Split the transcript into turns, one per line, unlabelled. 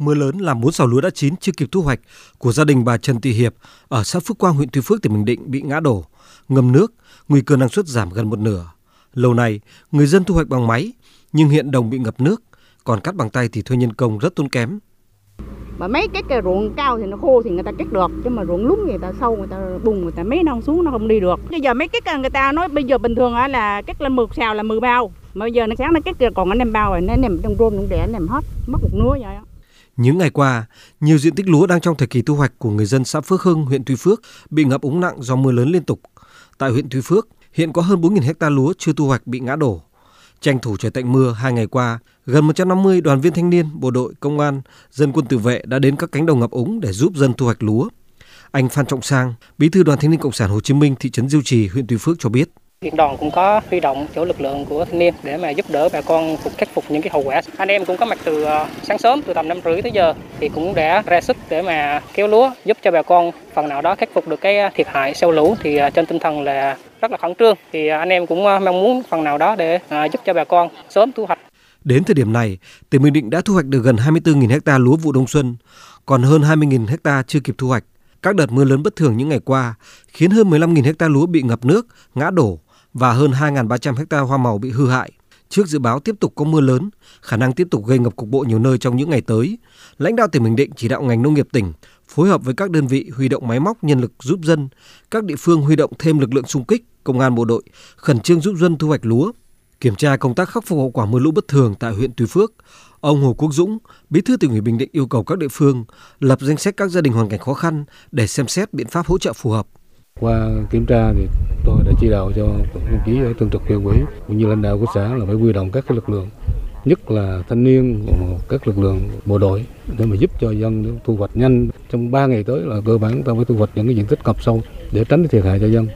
Mưa lớn làm bốn sào lúa đã chín chưa kịp thu hoạch của gia đình bà Trần Thị Hiệp ở xã Phước Quang, huyện Tuy Phước, tỉnh Bình Định bị ngã đổ, ngâm nước, nguy cơ năng suất giảm gần một nửa. Lâu nay, người dân thu hoạch bằng máy, nhưng hiện đồng bị ngập nước, còn cắt bằng tay thì thuê nhân công rất tốn kém.
mà mấy cái cây ruộng cao thì nó khô thì người ta cắt được chứ mà ruộng lúng người ta sâu người ta bùng người ta mấy non xuống nó không đi được bây giờ mấy cái cây người ta nói bây giờ bình thường á là cắt lên mực xào là 10 bao mà bây giờ nó sáng nó cắt còn nó năm bao rồi nó nằm trong rôn trong đẻ nằm hết mất một nửa vậy á
những ngày qua, nhiều diện tích lúa đang trong thời kỳ thu hoạch của người dân xã Phước Hưng, huyện Tuy Phước bị ngập úng nặng do mưa lớn liên tục. Tại huyện Tuy Phước, hiện có hơn 4.000 hecta lúa chưa thu hoạch bị ngã đổ. Tranh thủ trời tạnh mưa hai ngày qua, gần 150 đoàn viên thanh niên, bộ đội, công an, dân quân tự vệ đã đến các cánh đồng ngập úng để giúp dân thu hoạch lúa. Anh Phan Trọng Sang, bí thư đoàn thanh niên Cộng sản Hồ Chí Minh thị trấn Diêu Trì, huyện Tuy Phước cho biết.
Hiện đoàn cũng có huy động chỗ lực lượng của thanh niên để mà giúp đỡ bà con phục khắc phục những cái hậu quả. Anh em cũng có mặt từ ờ, sáng sớm từ tầm năm rưỡi tới giờ thì cũng đã ra sức để mà kéo lúa giúp cho bà con phần nào đó khắc phục được cái ờ, thiệt hại sau lũ thì ờ, trên tinh thần là rất là khẩn trương thì anh em cũng mong muốn phần nào đó để giúp cho bà con sớm thu hoạch
Đến thời điểm này, tỉnh Bình Định đã thu hoạch được gần 24.000 ha lúa vụ đông xuân, còn hơn 20.000 ha chưa kịp thu hoạch. Các đợt mưa lớn bất thường những ngày qua khiến hơn 15.000 ha lúa bị ngập nước, ngã đổ và hơn 2.300 ha hoa màu bị hư hại. Trước dự báo tiếp tục có mưa lớn, khả năng tiếp tục gây ngập cục bộ nhiều nơi trong những ngày tới, lãnh đạo tỉnh Bình Định chỉ đạo ngành nông nghiệp tỉnh phối hợp với các đơn vị huy động máy móc nhân lực giúp dân, các địa phương huy động thêm lực lượng xung kích, công an bộ đội khẩn trương giúp dân thu hoạch lúa. Kiểm tra công tác khắc phục hậu quả mưa lũ bất thường tại huyện Tuy Phước, ông Hồ Quốc Dũng, Bí thư tỉnh ủy Bình Định yêu cầu các địa phương lập danh sách các gia đình hoàn cảnh khó khăn để xem xét biện pháp hỗ trợ phù hợp.
Qua kiểm tra thì đã chỉ đạo cho đồng chí ở thường trực huyện ủy cũng như lãnh đạo của xã là phải huy động các cái lực lượng, nhất là thanh niên, các lực lượng bộ đội để mà giúp cho dân thu hoạch nhanh. Trong 3 ngày tới là cơ bản ta phải thu hoạch những cái diện tích cọc sâu để tránh thiệt hại cho dân.